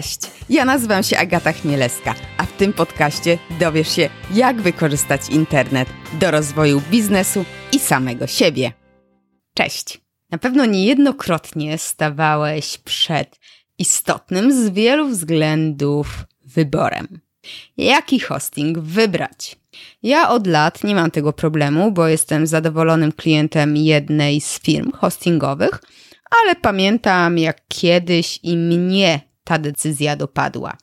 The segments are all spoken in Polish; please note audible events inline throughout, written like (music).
Cześć, ja nazywam się Agata Chmielewska, a w tym podcaście dowiesz się, jak wykorzystać internet do rozwoju biznesu i samego siebie. Cześć. Na pewno niejednokrotnie stawałeś przed istotnym z wielu względów wyborem. Jaki hosting wybrać? Ja od lat nie mam tego problemu, bo jestem zadowolonym klientem jednej z firm hostingowych, ale pamiętam jak kiedyś i mnie ta decyzja dopadła.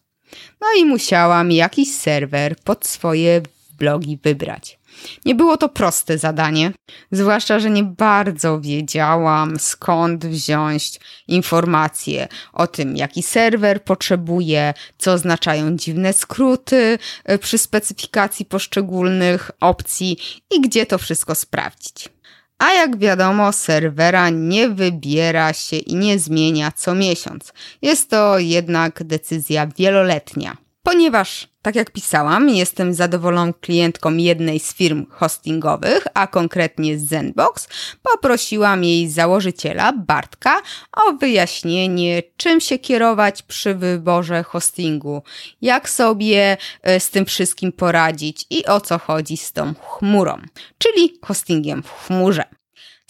No i musiałam jakiś serwer pod swoje blogi wybrać. Nie było to proste zadanie, zwłaszcza, że nie bardzo wiedziałam skąd wziąć informacje o tym, jaki serwer potrzebuję, co oznaczają dziwne skróty e, przy specyfikacji poszczególnych opcji i gdzie to wszystko sprawdzić. A jak wiadomo, serwera nie wybiera się i nie zmienia co miesiąc. Jest to jednak decyzja wieloletnia. Ponieważ, tak jak pisałam, jestem zadowoloną klientką jednej z firm hostingowych, a konkretnie Zenbox, poprosiłam jej założyciela, Bartka, o wyjaśnienie, czym się kierować przy wyborze hostingu, jak sobie e, z tym wszystkim poradzić i o co chodzi z tą chmurą, czyli hostingiem w chmurze.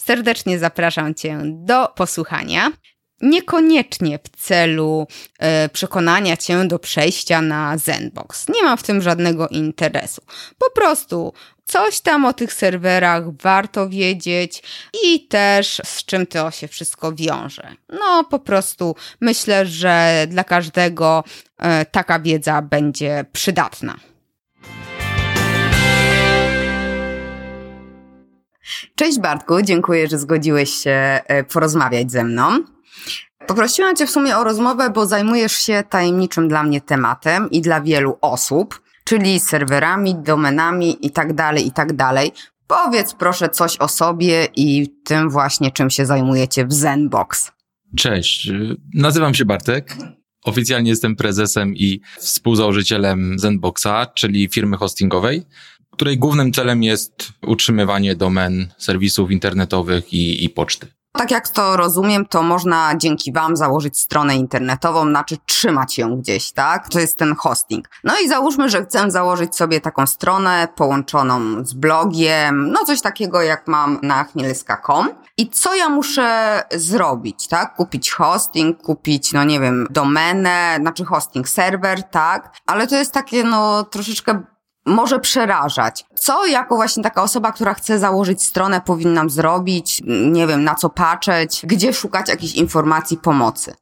Serdecznie zapraszam Cię do posłuchania niekoniecznie w celu e, przekonania cię do przejścia na Zenbox. Nie mam w tym żadnego interesu. Po prostu coś tam o tych serwerach warto wiedzieć i też z czym to się wszystko wiąże. No, po prostu myślę, że dla każdego e, taka wiedza będzie przydatna. Cześć Bartku, dziękuję, że zgodziłeś się e, porozmawiać ze mną. Poprosiłam Cię w sumie o rozmowę, bo zajmujesz się tajemniczym dla mnie tematem i dla wielu osób, czyli serwerami, domenami i tak dalej, i tak. Powiedz proszę coś o sobie i tym właśnie, czym się zajmujecie w Zenbox. Cześć, nazywam się Bartek. Oficjalnie jestem prezesem i współzałożycielem Zenboxa, czyli firmy hostingowej, której głównym celem jest utrzymywanie domen, serwisów internetowych i, i poczty. Tak jak to rozumiem, to można dzięki Wam założyć stronę internetową, znaczy trzymać ją gdzieś, tak? To jest ten hosting. No i załóżmy, że chcę założyć sobie taką stronę połączoną z blogiem, no coś takiego jak mam na chmielska.com. I co ja muszę zrobić, tak? Kupić hosting, kupić, no nie wiem, domenę, znaczy hosting serwer, tak? Ale to jest takie, no troszeczkę może przerażać. Co jako właśnie taka osoba, która chce założyć stronę, powinnam zrobić? Nie wiem, na co patrzeć, gdzie szukać jakichś informacji, pomocy.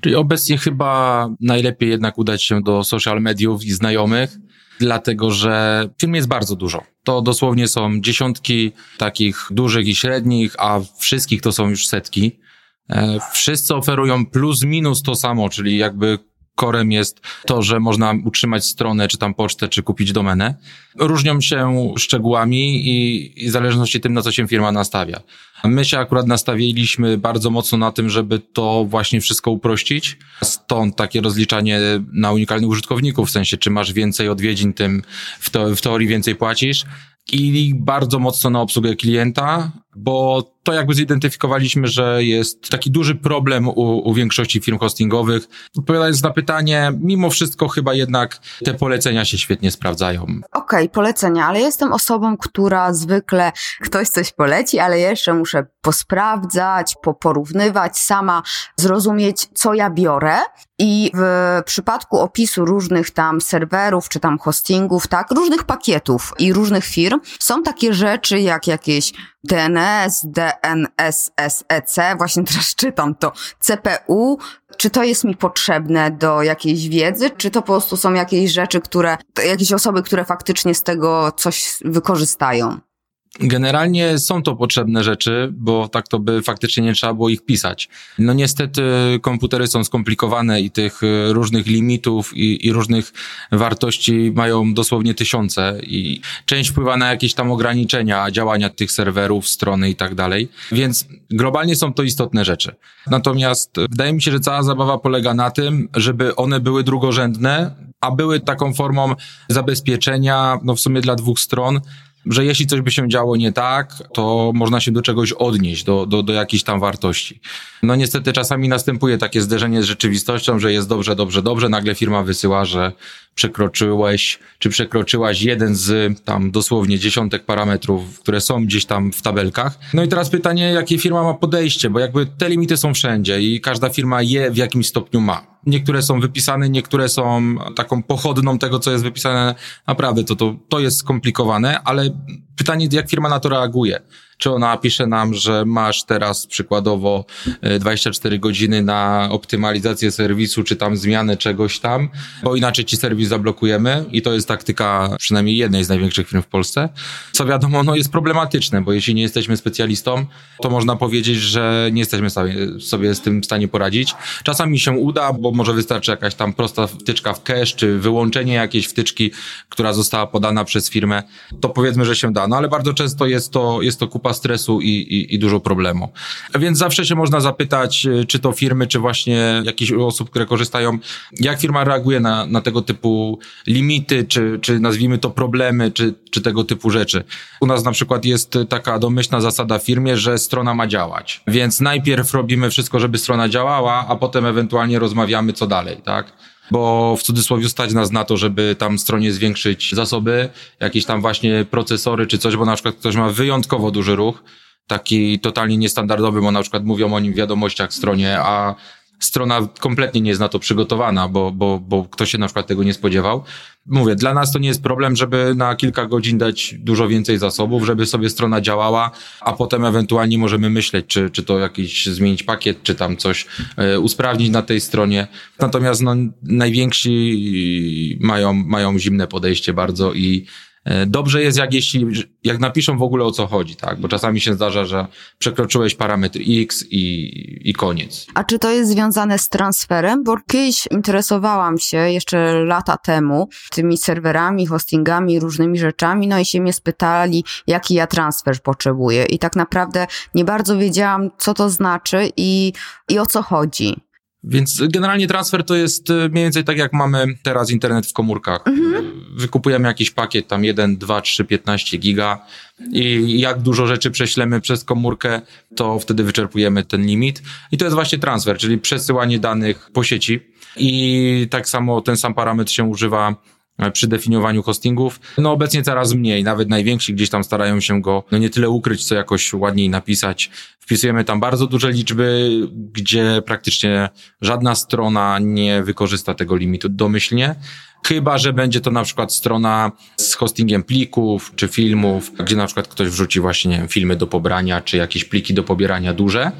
Czyli obecnie chyba najlepiej jednak udać się do social mediów i znajomych, dlatego że firm jest bardzo dużo. To dosłownie są dziesiątki takich dużych i średnich, a wszystkich to są już setki. E, wszyscy oferują plus minus to samo, czyli jakby korem jest to, że można utrzymać stronę, czy tam pocztę, czy kupić domenę. Różnią się szczegółami i, i w zależności tym, na co się firma nastawia. My się akurat nastawiliśmy bardzo mocno na tym, żeby to właśnie wszystko uprościć. Stąd takie rozliczanie na unikalnych użytkowników, w sensie, czy masz więcej odwiedzin, tym w, te, w teorii więcej płacisz. I bardzo mocno na obsługę klienta, bo to jakby zidentyfikowaliśmy, że jest taki duży problem u, u większości firm hostingowych. Odpowiadając na pytanie, mimo wszystko chyba jednak te polecenia się świetnie sprawdzają. Okej, okay, polecenia, ale jestem osobą, która zwykle ktoś coś poleci, ale jeszcze muszę posprawdzać, poporównywać, sama zrozumieć, co ja biorę. I w przypadku opisu różnych tam serwerów, czy tam hostingów, tak, różnych pakietów i różnych firm, są takie rzeczy jak jakieś DNS, DNS, SEC, właśnie teraz (laughs) czytam to, CPU, czy to jest mi potrzebne do jakiejś wiedzy, czy to po prostu są jakieś rzeczy, które, jakieś osoby, które faktycznie z tego coś wykorzystają? Generalnie są to potrzebne rzeczy, bo tak to by faktycznie nie trzeba było ich pisać. No niestety komputery są skomplikowane i tych e, różnych limitów i, i, różnych wartości mają dosłownie tysiące i część wpływa na jakieś tam ograniczenia działania tych serwerów, strony i tak dalej. Więc globalnie są to istotne rzeczy. Natomiast wydaje mi się, że cała zabawa polega na tym, żeby one były drugorzędne, a były taką formą zabezpieczenia, no w sumie dla dwóch stron, że jeśli coś by się działo nie tak, to można się do czegoś odnieść, do, do, do jakichś tam wartości. No niestety czasami następuje takie zderzenie z rzeczywistością, że jest dobrze, dobrze, dobrze, nagle firma wysyła, że przekroczyłeś, czy przekroczyłaś jeden z tam dosłownie dziesiątek parametrów, które są gdzieś tam w tabelkach. No i teraz pytanie, jakie firma ma podejście, bo jakby te limity są wszędzie i każda firma je w jakimś stopniu ma. Niektóre są wypisane, niektóre są taką pochodną tego, co jest wypisane. Naprawdę, to, to, to jest skomplikowane, ale pytanie, jak firma na to reaguje czy ona pisze nam, że masz teraz przykładowo 24 e, godziny na optymalizację serwisu, czy tam zmianę czegoś tam, bo inaczej ci serwis zablokujemy i to jest taktyka przynajmniej jednej z największych firm w Polsce. Co wiadomo, no jest problematyczne, bo jeśli nie jesteśmy specjalistą, to można powiedzieć, że nie jesteśmy sobie, z tym w stanie poradzić. Czasami się uda, bo może wystarczy jakaś tam prosta wtyczka w cache, czy wyłączenie jakiejś wtyczki, która została podana przez firmę, to powiedzmy, że się da. No ale bardzo często jest to, jest to kupa stresu i, i, i dużo problemu. Więc zawsze się można zapytać, e, czy to firmy, czy właśnie jakichś osób, które korzystają, jak firma reaguje na, na tego typu limity, czy, czy nazwijmy to problemy, czy, czy tego typu rzeczy. U nas na przykład jest taka domyślna zasada w firmie, że strona ma działać. Więc najpierw robimy wszystko, żeby strona działała, a potem ewentualnie rozmawiamy, co dalej, tak? Bo w cudzysłowie stać nas na to, żeby tam stronie zwiększyć zasoby, jakieś tam właśnie procesory czy coś, bo na przykład ktoś ma wyjątkowo duży ruch, taki totalnie niestandardowy, bo na przykład mówią o nim w wiadomościach stronie, a strona kompletnie nie jest na to przygotowana, bo, bo, bo ktoś się na przykład tego nie spodziewał. Mówię, dla nas to nie jest problem, żeby na kilka godzin dać dużo więcej zasobów, żeby sobie strona działała, a potem ewentualnie możemy myśleć, czy, czy to jakiś zmienić pakiet, czy tam coś e, usprawnić na tej stronie. Natomiast no, najwięksi mają, mają zimne podejście bardzo i dobrze jest, jak jeśli, jak napiszą w ogóle o co chodzi, tak? Bo czasami się zdarza, że przekroczyłeś parametr X i, i koniec. A czy to jest związane z transferem? Bo kiedyś interesowałam się jeszcze lata temu tymi serwerami, hostingami, różnymi rzeczami, no i się mnie spytali, jaki ja transfer potrzebuję. I tak naprawdę nie bardzo wiedziałam, co to znaczy i, i o co chodzi. Więc generalnie transfer to jest e, mniej więcej tak, jak mamy teraz internet w komórkach. Mhm. Wykupujemy jakiś pakiet, tam 1, 2, 3, 15 giga i jak dużo rzeczy prześlemy przez komórkę, to wtedy wyczerpujemy ten limit. I to jest właśnie transfer, czyli przesyłanie danych po sieci. I tak samo ten sam parametr się używa przy definiowaniu hostingów. No obecnie coraz mniej, nawet najwięksi gdzieś tam starają się go no nie tyle ukryć, co jakoś ładniej napisać. Wpisujemy tam bardzo duże liczby, gdzie praktycznie żadna strona nie wykorzysta tego limitu domyślnie. Chyba, że będzie to na przykład strona z hostingiem plików czy filmów, gdzie na przykład ktoś wrzuci właśnie filmy do pobrania czy jakieś pliki do pobierania duże,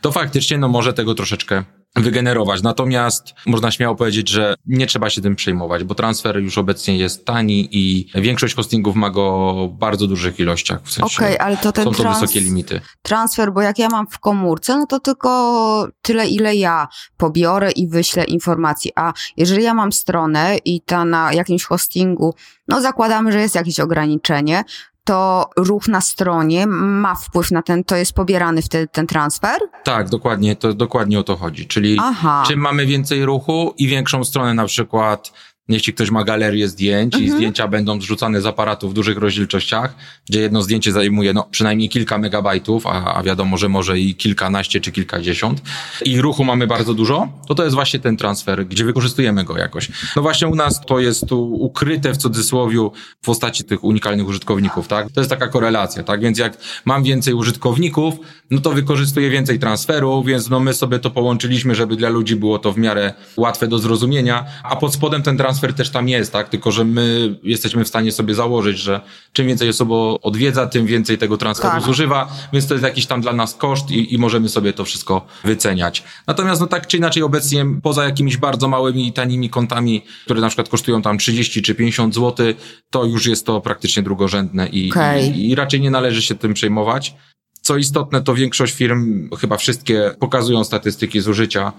to faktycznie no może tego troszeczkę wygenerować. Natomiast można śmiało powiedzieć, że nie trzeba się tym przejmować, bo transfer już obecnie jest tani i większość hostingów ma go w bardzo dużych ilościach. W sensie Okej, okay, ale to ten są to trans- wysokie limity. Transfer, bo jak ja mam w komórce, no to tylko tyle, ile ja pobiorę i wyślę informacji. A jeżeli ja mam stronę i ta na jakimś hostingu, no zakładamy, że jest jakieś ograniczenie, to ruch na stronie ma wpływ na ten, to jest pobierany wtedy ten transfer? Tak, dokładnie, to dokładnie o to chodzi. Czyli Aha. czym mamy więcej ruchu i większą stronę na przykład jeśli ktoś ma galerię zdjęć mhm. i zdjęcia będą zrzucane z aparatu w dużych rozdzielczościach, gdzie jedno zdjęcie zajmuje no, przynajmniej kilka megabajtów, a, a wiadomo, że może i kilkanaście czy kilkadziesiąt i ruchu mamy bardzo dużo, to to jest właśnie ten transfer, gdzie wykorzystujemy go jakoś. No właśnie u nas to jest tu ukryte w cudzysłowiu w postaci tych unikalnych użytkowników, tak? To jest taka korelacja, tak? Więc jak mam więcej użytkowników, no to wykorzystuję więcej transferu, więc no my sobie to połączyliśmy, żeby dla ludzi było to w miarę łatwe do zrozumienia, a pod spodem ten transfer transfer też tam jest, tak? Tylko, że my jesteśmy w stanie sobie założyć, że czym więcej osób odwiedza, tym więcej tego transferu tak. zużywa, więc to jest jakiś tam dla nas koszt i, i możemy sobie to wszystko wyceniać. Natomiast no tak czy inaczej obecnie poza jakimiś bardzo małymi i tanimi kontami, które na przykład kosztują tam 30 czy 50 zł, to już jest to praktycznie drugorzędne i, okay. i, i raczej nie należy się tym przejmować. Co istotne, to większość firm, chyba wszystkie, pokazują statystyki zużycia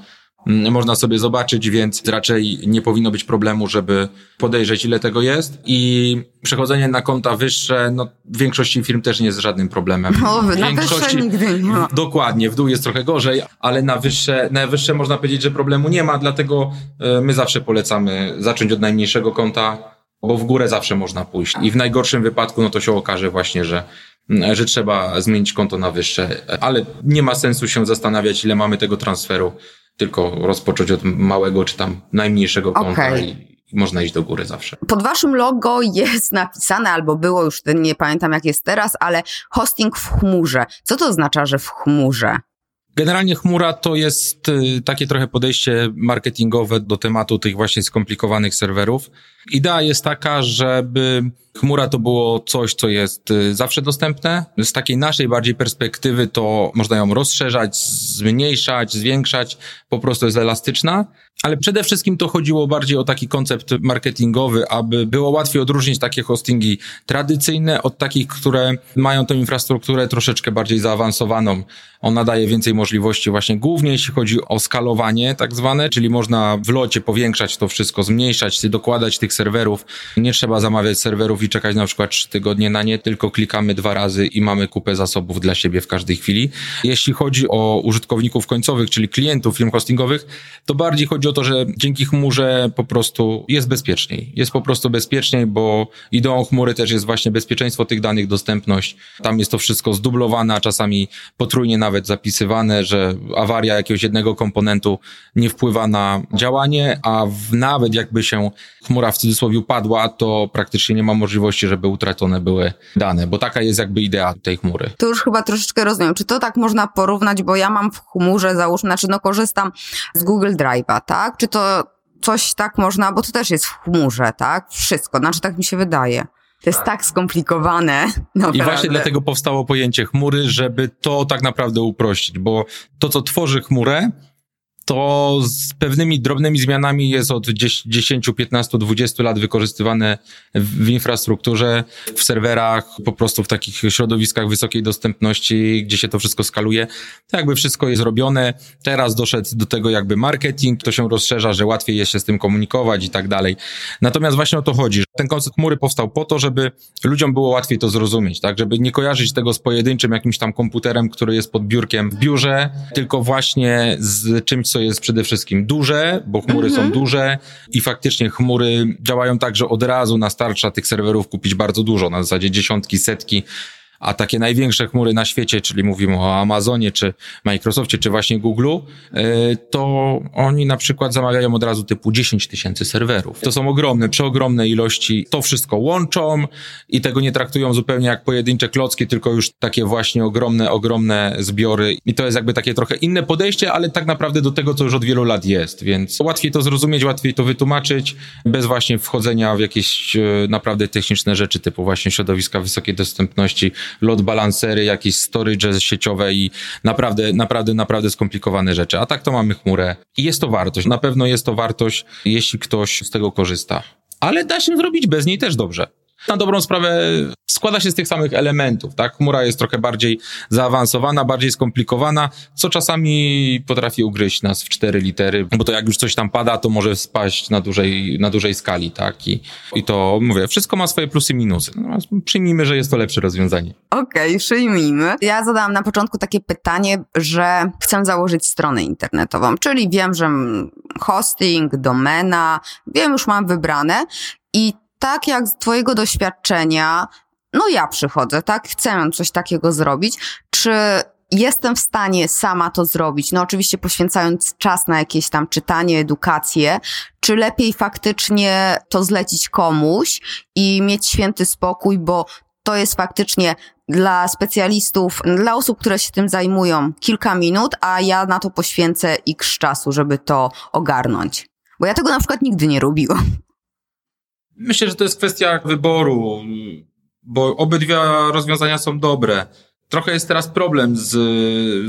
można sobie zobaczyć, więc raczej nie powinno być problemu, żeby podejrzeć, ile tego jest. I przechodzenie na konta wyższe, no w większości firm też nie jest żadnym problemem. No, w na wyższe nigdy nie ma. Dokładnie, w dół jest trochę gorzej, ale na wyższe, na wyższe można powiedzieć, że problemu nie ma, dlatego e, my zawsze polecamy zacząć od najmniejszego konta, bo w górę zawsze można pójść. I w najgorszym wypadku, no to się okaże właśnie, że że trzeba zmienić konto na wyższe, ale nie ma sensu się zastanawiać, ile mamy tego transferu, tylko rozpocząć od małego czy tam najmniejszego konta okay. i można iść do góry zawsze. Pod waszym logo jest napisane, albo było już, nie pamiętam jak jest teraz, ale hosting w chmurze. Co to oznacza, że w chmurze? Generalnie chmura to jest y, takie trochę podejście marketingowe do tematu tych właśnie skomplikowanych serwerów. Idea jest taka, żeby chmura to było coś, co jest y, zawsze dostępne. Z takiej naszej bardziej perspektywy to można ją rozszerzać, zmniejszać, zwiększać, po prostu jest elastyczna. Ale przede wszystkim to chodziło bardziej o taki koncept marketingowy, aby było łatwiej odróżnić takie hostingi tradycyjne od takich, które mają tę infrastrukturę troszeczkę bardziej zaawansowaną. Ona daje więcej możliwości właśnie głównie jeśli chodzi o skalowanie tak zwane, czyli można w locie powiększać to wszystko, zmniejszać, dokładać tych serwerów. Nie trzeba zamawiać serwerów czekać na przykład trzy tygodnie na nie, tylko klikamy dwa razy i mamy kupę zasobów dla siebie w każdej chwili. Jeśli chodzi o użytkowników końcowych, czyli klientów firm hostingowych, to bardziej chodzi o to, że dzięki chmurze po prostu jest bezpieczniej. Jest po prostu bezpieczniej, bo ideą chmury też jest właśnie bezpieczeństwo tych danych, dostępność. Tam jest to wszystko zdublowane, a czasami potrójnie nawet zapisywane, że awaria jakiegoś jednego komponentu nie wpływa na działanie, a w, nawet jakby się chmura w cudzysłowie padła, to praktycznie nie ma możliwości, żeby utracone były dane, bo taka jest jakby idea tej chmury. To już chyba troszeczkę rozumiem. Czy to tak można porównać, bo ja mam w chmurze, załóżmy, znaczy no korzystam z Google Drive'a, tak? Czy to coś tak można, bo to też jest w chmurze, tak? Wszystko, znaczy tak mi się wydaje. To jest tak skomplikowane. Naprawdę. (laughs) I właśnie dlatego powstało pojęcie chmury, żeby to tak naprawdę uprościć, bo to, co tworzy chmurę, to z pewnymi drobnymi zmianami jest od 10, 15, 20 lat wykorzystywane w infrastrukturze, w serwerach, po prostu w takich środowiskach wysokiej dostępności, gdzie się to wszystko skaluje. To jakby wszystko jest robione. Teraz doszedł do tego jakby marketing, to się rozszerza, że łatwiej jest się z tym komunikować i tak dalej. Natomiast właśnie o to chodzi. Ten koncept chmury powstał po to, żeby ludziom było łatwiej to zrozumieć, tak? Żeby nie kojarzyć tego z pojedynczym jakimś tam komputerem, który jest pod biurkiem w biurze, tylko właśnie z czymś, co jest przede wszystkim duże, bo chmury mhm. są duże i faktycznie chmury działają tak, że od razu nastarcza tych serwerów kupić bardzo dużo, na zasadzie dziesiątki, setki a takie największe chmury na świecie, czyli mówimy o Amazonie, czy Microsoftie, czy właśnie Google'u, e, to oni na przykład zamawiają od razu typu 10 tysięcy serwerów. To są ogromne, przeogromne ilości. To wszystko łączą i tego nie traktują zupełnie jak pojedyncze klocki, tylko już takie właśnie ogromne, ogromne zbiory. I to jest jakby takie trochę inne podejście, ale tak naprawdę do tego, co już od wielu lat jest, więc łatwiej to zrozumieć, łatwiej to wytłumaczyć, bez właśnie wchodzenia w jakieś e, naprawdę techniczne rzeczy, typu właśnie środowiska wysokiej dostępności, load balancery, jakieś storage sieciowe i naprawdę, naprawdę, naprawdę skomplikowane rzeczy. A tak to mamy chmurę i jest to wartość. Na pewno jest to wartość, jeśli ktoś z tego korzysta. Ale da się zrobić bez niej też dobrze na dobrą sprawę składa się z tych samych elementów, tak? Chmura jest trochę bardziej zaawansowana, bardziej skomplikowana, co czasami potrafi ugryźć nas w cztery litery, bo to jak już coś tam pada, to może spaść na dużej, na dużej skali, tak? I, i to, mówię, wszystko ma swoje plusy i minusy. Przyjmijmy, że jest to lepsze rozwiązanie. Okej, okay, przyjmijmy. Ja zadałam na początku takie pytanie, że chcę założyć stronę internetową, czyli wiem, że hosting, domena, wiem, już mam wybrane i tak jak z twojego doświadczenia, no ja przychodzę, tak, chcę coś takiego zrobić, czy jestem w stanie sama to zrobić, no oczywiście poświęcając czas na jakieś tam czytanie, edukację, czy lepiej faktycznie to zlecić komuś i mieć święty spokój, bo to jest faktycznie dla specjalistów, dla osób, które się tym zajmują kilka minut, a ja na to poświęcę x czasu, żeby to ogarnąć. Bo ja tego na przykład nigdy nie robiłam. Myślę, że to jest kwestia wyboru, bo obydwie rozwiązania są dobre. Trochę jest teraz problem z,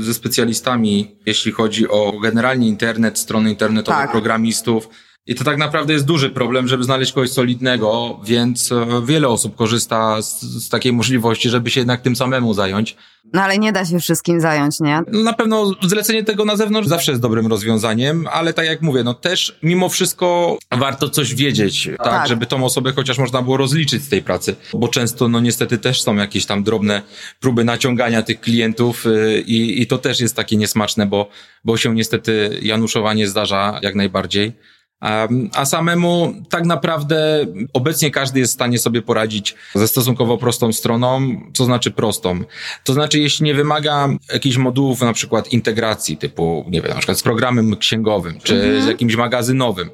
ze specjalistami, jeśli chodzi o generalnie internet, strony internetowe tak. programistów i to tak naprawdę jest duży problem, żeby znaleźć kogoś solidnego, więc e, wiele osób korzysta z, z, takiej możliwości, żeby się jednak tym samemu zająć. No ale nie da się wszystkim zająć, nie? No, na pewno zlecenie tego na zewnątrz zawsze jest dobrym rozwiązaniem, ale tak jak mówię, no też mimo wszystko warto coś wiedzieć, tak, tak. żeby tą osobę chociaż można było rozliczyć z tej pracy, bo często no niestety też są jakieś tam drobne próby naciągania tych klientów y, i, i to też jest takie niesmaczne, bo, bo się niestety januszowanie zdarza jak najbardziej. A, samemu tak naprawdę obecnie każdy jest w stanie sobie poradzić ze stosunkowo prostą stroną, co znaczy prostą. To znaczy, jeśli nie wymaga jakichś modułów, na przykład integracji, typu, nie wiem, na przykład z programem księgowym, czy mhm. z jakimś magazynowym,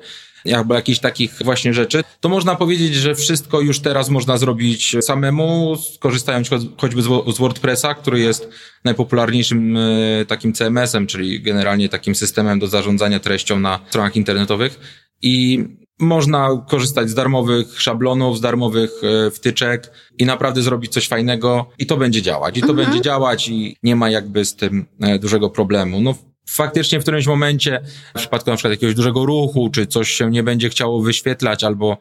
albo jakichś takich właśnie rzeczy, to można powiedzieć, że wszystko już teraz można zrobić samemu, korzystając choćby z WordPressa, który jest najpopularniejszym e, takim CMS-em, czyli generalnie takim systemem do zarządzania treścią na stronach internetowych. I można korzystać z darmowych szablonów, z darmowych e, wtyczek i naprawdę zrobić coś fajnego i to będzie działać. I to mhm. będzie działać i nie ma jakby z tym e, dużego problemu. No, faktycznie w którymś momencie, w przypadku na przykład jakiegoś dużego ruchu, czy coś się nie będzie chciało wyświetlać, albo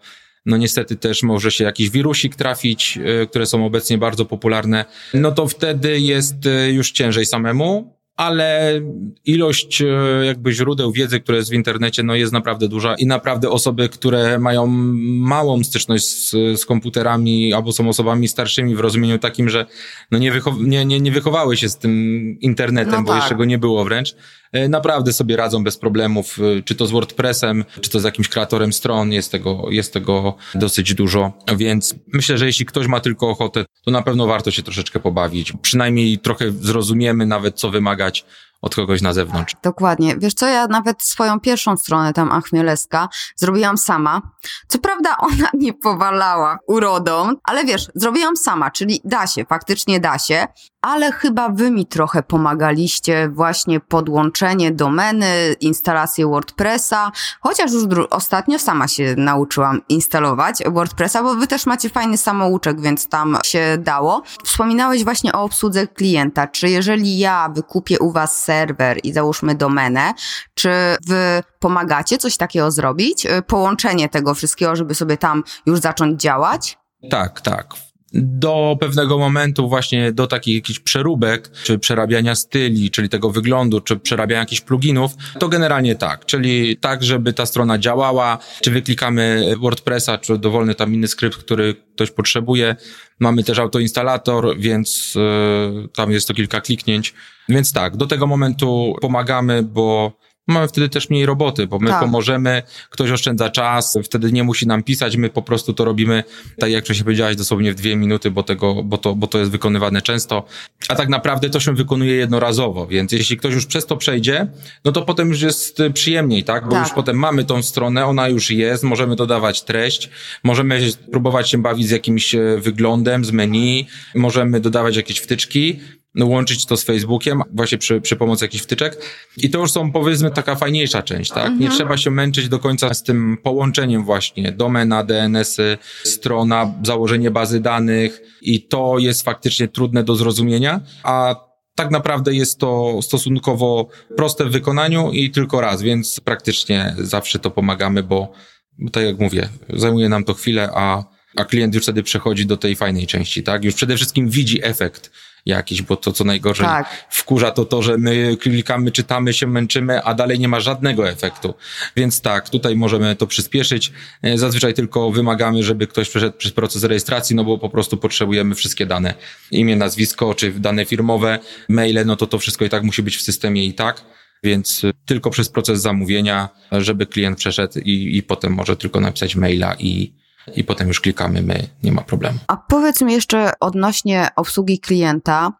no niestety też może się jakiś wirusik trafić, y, które są obecnie bardzo popularne, no to wtedy jest y, już ciężej samemu, ale ilość e, jakby źródeł wiedzy, które jest w internecie, no jest naprawdę duża i naprawdę osoby, które mają małą styczność z, z komputerami albo są osobami starszymi w rozumieniu takim, że no nie, wychow- nie, nie, nie wychowały się z tym internetem, no bo tak. jeszcze go nie było wręcz, e, naprawdę sobie radzą bez problemów, e, czy to z WordPressem, czy to z jakimś kreatorem stron, jest tego, jest tego dosyć dużo, więc myślę, że jeśli ktoś ma tylko ochotę, to na pewno warto się troszeczkę pobawić. Przynajmniej trochę zrozumiemy nawet, co wymagać od kogoś na zewnątrz. Dokładnie. Wiesz co, ja nawet swoją pierwszą stronę tam Achmieleska zrobiłam sama. Co prawda ona (laughs) nie powalała urodą, ale wiesz, zrobiłam sama, czyli da się, faktycznie da się ale chyba wy mi trochę pomagaliście właśnie podłączenie domeny, instalację WordPressa, chociaż już ostatnio sama się nauczyłam instalować WordPressa, bo wy też macie fajny samouczek, więc tam się dało. Wspominałeś właśnie o obsłudze klienta. Czy jeżeli ja wykupię u was serwer i załóżmy domenę, czy wy pomagacie coś takiego zrobić? Połączenie tego wszystkiego, żeby sobie tam już zacząć działać? Tak, tak do pewnego momentu właśnie do takich jakichś przeróbek, czy przerabiania styli, czyli tego wyglądu, czy przerabiania jakichś pluginów, to generalnie tak, czyli tak, żeby ta strona działała, czy wyklikamy WordPressa, czy dowolny tam inny skrypt, który ktoś potrzebuje. Mamy też autoinstalator, więc yy, tam jest to kilka kliknięć. Więc tak, do tego momentu pomagamy, bo mamy wtedy też mniej roboty, bo my tak. pomożemy, ktoś oszczędza czas, wtedy nie musi nam pisać, my po prostu to robimy, tak jak się powiedziałaś, dosłownie w dwie minuty, bo, tego, bo, to, bo to jest wykonywane często, a tak naprawdę to się wykonuje jednorazowo, więc jeśli ktoś już przez to przejdzie, no to potem już jest przyjemniej, tak? Bo tak. już potem mamy tą stronę, ona już jest, możemy dodawać treść, możemy próbować się bawić z jakimś e, wyglądem, z menu, możemy dodawać jakieś wtyczki, no, łączyć to z Facebookiem właśnie przy, przy pomocy jakichś wtyczek. I to już są powiedzmy taka fajniejsza część, tak? Mhm. Nie trzeba się męczyć do końca z tym połączeniem właśnie domena, DNS-y, strona, założenie bazy danych i to jest faktycznie trudne do zrozumienia, a tak naprawdę jest to stosunkowo proste w wykonaniu i tylko raz, więc praktycznie zawsze to pomagamy, bo, bo tak jak mówię, zajmuje nam to chwilę, a, a klient już wtedy przechodzi do tej fajnej części, tak? Już przede wszystkim widzi efekt jakiś, bo to co najgorzej tak. wkurza to to, że my klikamy, czytamy się, męczymy, a dalej nie ma żadnego efektu. Więc tak, tutaj możemy to przyspieszyć. E, zazwyczaj tylko wymagamy, żeby ktoś przeszedł przez proces rejestracji, no bo po prostu potrzebujemy wszystkie dane. Imię, nazwisko, czy dane firmowe, maile, no to to wszystko i tak musi być w systemie i tak. Więc tylko przez proces zamówienia, żeby klient przeszedł i, i potem może tylko napisać maila i, i potem już klikamy my, nie ma problemu. A powiedz mi jeszcze odnośnie obsługi klienta.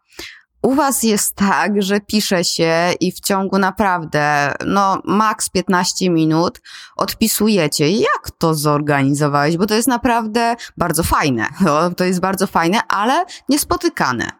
U Was jest tak, że pisze się i w ciągu naprawdę, no, maks 15 minut odpisujecie. Jak to zorganizowałeś? Bo to jest naprawdę bardzo fajne. (laughs) No, to jest bardzo fajne, ale niespotykane.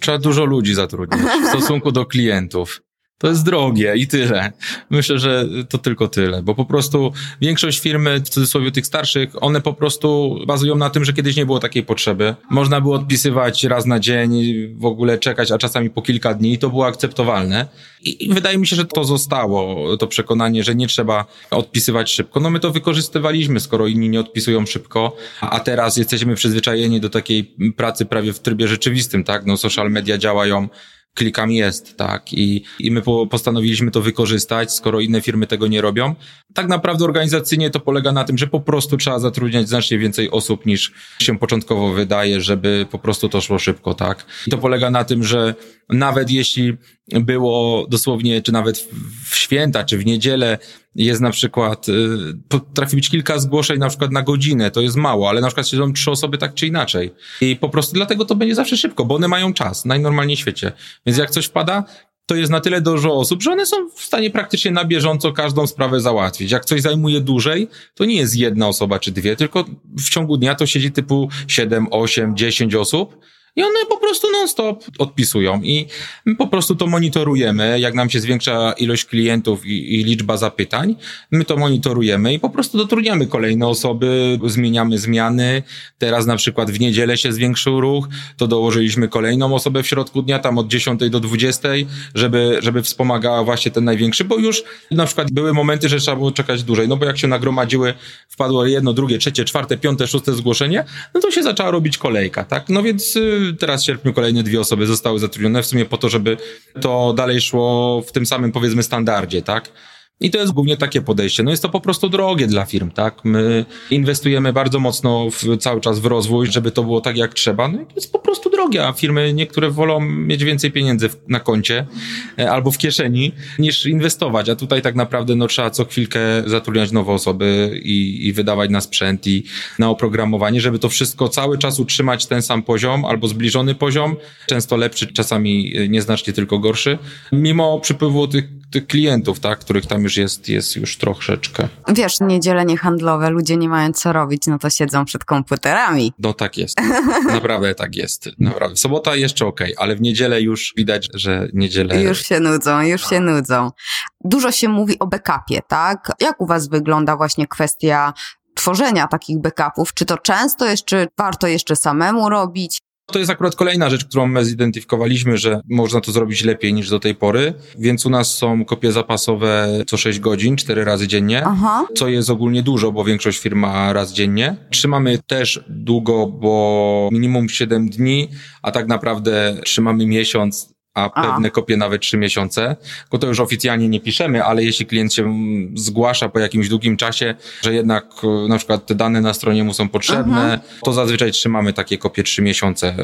Trzeba dużo ludzi zatrudnić w stosunku do klientów. To jest drogie i tyle. Myślę, że to tylko tyle, bo po prostu większość firmy, w cudzysłowie tych starszych, one po prostu bazują na tym, że kiedyś nie było takiej potrzeby. Można było odpisywać raz na dzień, w ogóle czekać, a czasami po kilka dni i to było akceptowalne. I wydaje mi się, że to zostało, to przekonanie, że nie trzeba odpisywać szybko. No my to wykorzystywaliśmy, skoro inni nie odpisują szybko, a teraz jesteśmy przyzwyczajeni do takiej pracy prawie w trybie rzeczywistym, tak? No social media działają klikam jest, tak. I, i my po, postanowiliśmy to wykorzystać, skoro inne firmy tego nie robią. Tak naprawdę organizacyjnie to polega na tym, że po prostu trzeba zatrudniać znacznie więcej osób niż się początkowo wydaje, żeby po prostu to szło szybko, tak. I to polega na tym, że nawet jeśli było dosłownie, czy nawet w święta, czy w niedzielę jest na przykład, y, potrafi być kilka zgłoszeń na przykład na godzinę, to jest mało, ale na przykład siedzą trzy osoby tak czy inaczej. I po prostu dlatego to będzie zawsze szybko, bo one mają czas, najnormalniej w świecie. Więc jak coś wpada, to jest na tyle dużo osób, że one są w stanie praktycznie na bieżąco każdą sprawę załatwić. Jak coś zajmuje dłużej, to nie jest jedna osoba czy dwie, tylko w ciągu dnia to siedzi typu 7, 8, 10 osób i one po prostu non-stop odpisują i my po prostu to monitorujemy. Jak nam się zwiększa ilość klientów i, i, liczba zapytań, my to monitorujemy i po prostu dotrudniamy kolejne osoby, zmieniamy zmiany. Teraz na przykład w niedzielę się zwiększył ruch, to dołożyliśmy kolejną osobę w środku dnia, tam od 10 do 20, żeby, żeby wspomagała właśnie ten największy, bo już na przykład były momenty, że trzeba było czekać dłużej, no bo jak się nagromadziły, wpadło jedno, drugie, trzecie, czwarte, piąte, szóste zgłoszenie, no to się zaczęła robić kolejka, tak? No więc y, teraz w sierpniu kolejne dwie osoby zostały zatrudnione w sumie po to, żeby to dalej szło w tym samym powiedzmy standardzie, tak? I to jest głównie takie podejście. No jest to po prostu drogie dla firm, tak? My inwestujemy bardzo mocno w, cały czas w rozwój, żeby to było tak jak trzeba. No jest po prostu drogie, a firmy niektóre wolą mieć więcej pieniędzy na koncie e, albo w kieszeni niż inwestować, a tutaj tak naprawdę no trzeba co chwilkę zatrudniać nowe osoby i, i wydawać na sprzęt i na oprogramowanie, żeby to wszystko cały czas utrzymać ten sam poziom albo zbliżony poziom, często lepszy, czasami nieznacznie tylko gorszy, mimo przypływu tych tych klientów, tak, których tam już jest, jest już troszeczkę. Wiesz, niedziele niehandlowe, ludzie nie mają co robić, no to siedzą przed komputerami. No tak jest. Naprawdę tak jest. Naprawdę. Sobota jeszcze okej, okay, ale w niedzielę już widać, że niedzielę... Już się nudzą, już się nudzą. Dużo się mówi o backupie, tak? Jak u was wygląda właśnie kwestia tworzenia takich backupów? Czy to często jest, czy warto jeszcze samemu robić? To jest akurat kolejna rzecz, którą my zidentyfikowaliśmy, że można to zrobić lepiej niż do tej pory, więc u nas są kopie zapasowe co 6 godzin, 4 razy dziennie, Aha. co jest ogólnie dużo, bo większość firm ma raz dziennie. Trzymamy też długo, bo minimum 7 dni, a tak naprawdę trzymamy miesiąc, a pewne a. kopie nawet trzy miesiące, bo to już oficjalnie nie piszemy, ale jeśli klient się zgłasza po jakimś długim czasie, że jednak e, na przykład te dane na stronie mu są potrzebne, mhm. to zazwyczaj trzymamy takie kopie trzy miesiące,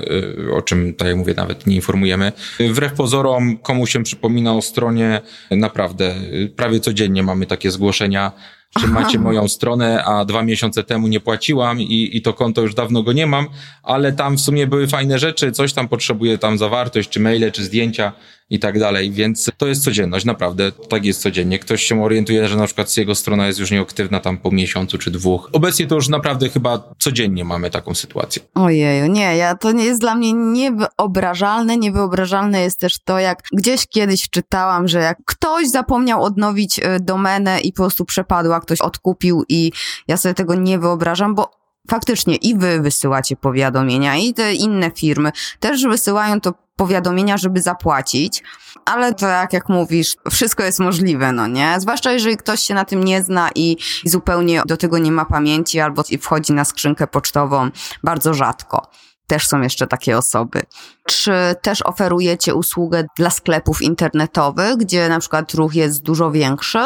e, o czym, tak jak mówię, nawet nie informujemy. Wbrew pozorom, komu się przypomina o stronie, naprawdę e, prawie codziennie mamy takie zgłoszenia, czy macie moją stronę, a dwa miesiące temu nie płaciłam i, i to konto już dawno go nie mam, ale tam w sumie były fajne rzeczy, coś tam potrzebuje tam zawartość, czy maile, czy zdjęcia, i tak dalej, więc to jest codzienność, naprawdę, tak jest codziennie. Ktoś się orientuje, że na przykład jego strona jest już nieaktywna tam po miesiącu czy dwóch. Obecnie to już naprawdę chyba codziennie mamy taką sytuację. Ojeju, nie, ja, to nie jest dla mnie niewyobrażalne. Niewyobrażalne jest też to, jak gdzieś kiedyś czytałam, że jak ktoś zapomniał odnowić y, domenę i po prostu przepadła, ktoś odkupił i ja sobie tego nie wyobrażam, bo faktycznie i wy wysyłacie powiadomienia, i te inne firmy też wysyłają to powiadomienia, żeby zapłacić, ale to jak, jak mówisz, wszystko jest możliwe, no nie? Zwłaszcza jeżeli ktoś się na tym nie zna i zupełnie do tego nie ma pamięci albo wchodzi na skrzynkę pocztową bardzo rzadko. Też są jeszcze takie osoby. Czy też oferujecie usługę dla sklepów internetowych, gdzie na przykład ruch jest dużo większy?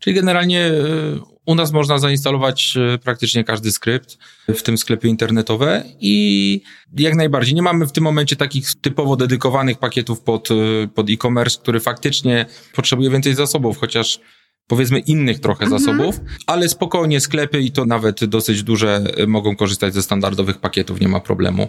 Czyli generalnie e, u nas można zainstalować e, praktycznie każdy skrypt, w tym sklepie internetowe i jak najbardziej. Nie mamy w tym momencie takich typowo dedykowanych pakietów pod, e, pod e-commerce, który faktycznie potrzebuje więcej zasobów, chociaż powiedzmy innych trochę mhm. zasobów, ale spokojnie sklepy i to nawet dosyć duże e, mogą korzystać ze standardowych pakietów, nie ma problemu.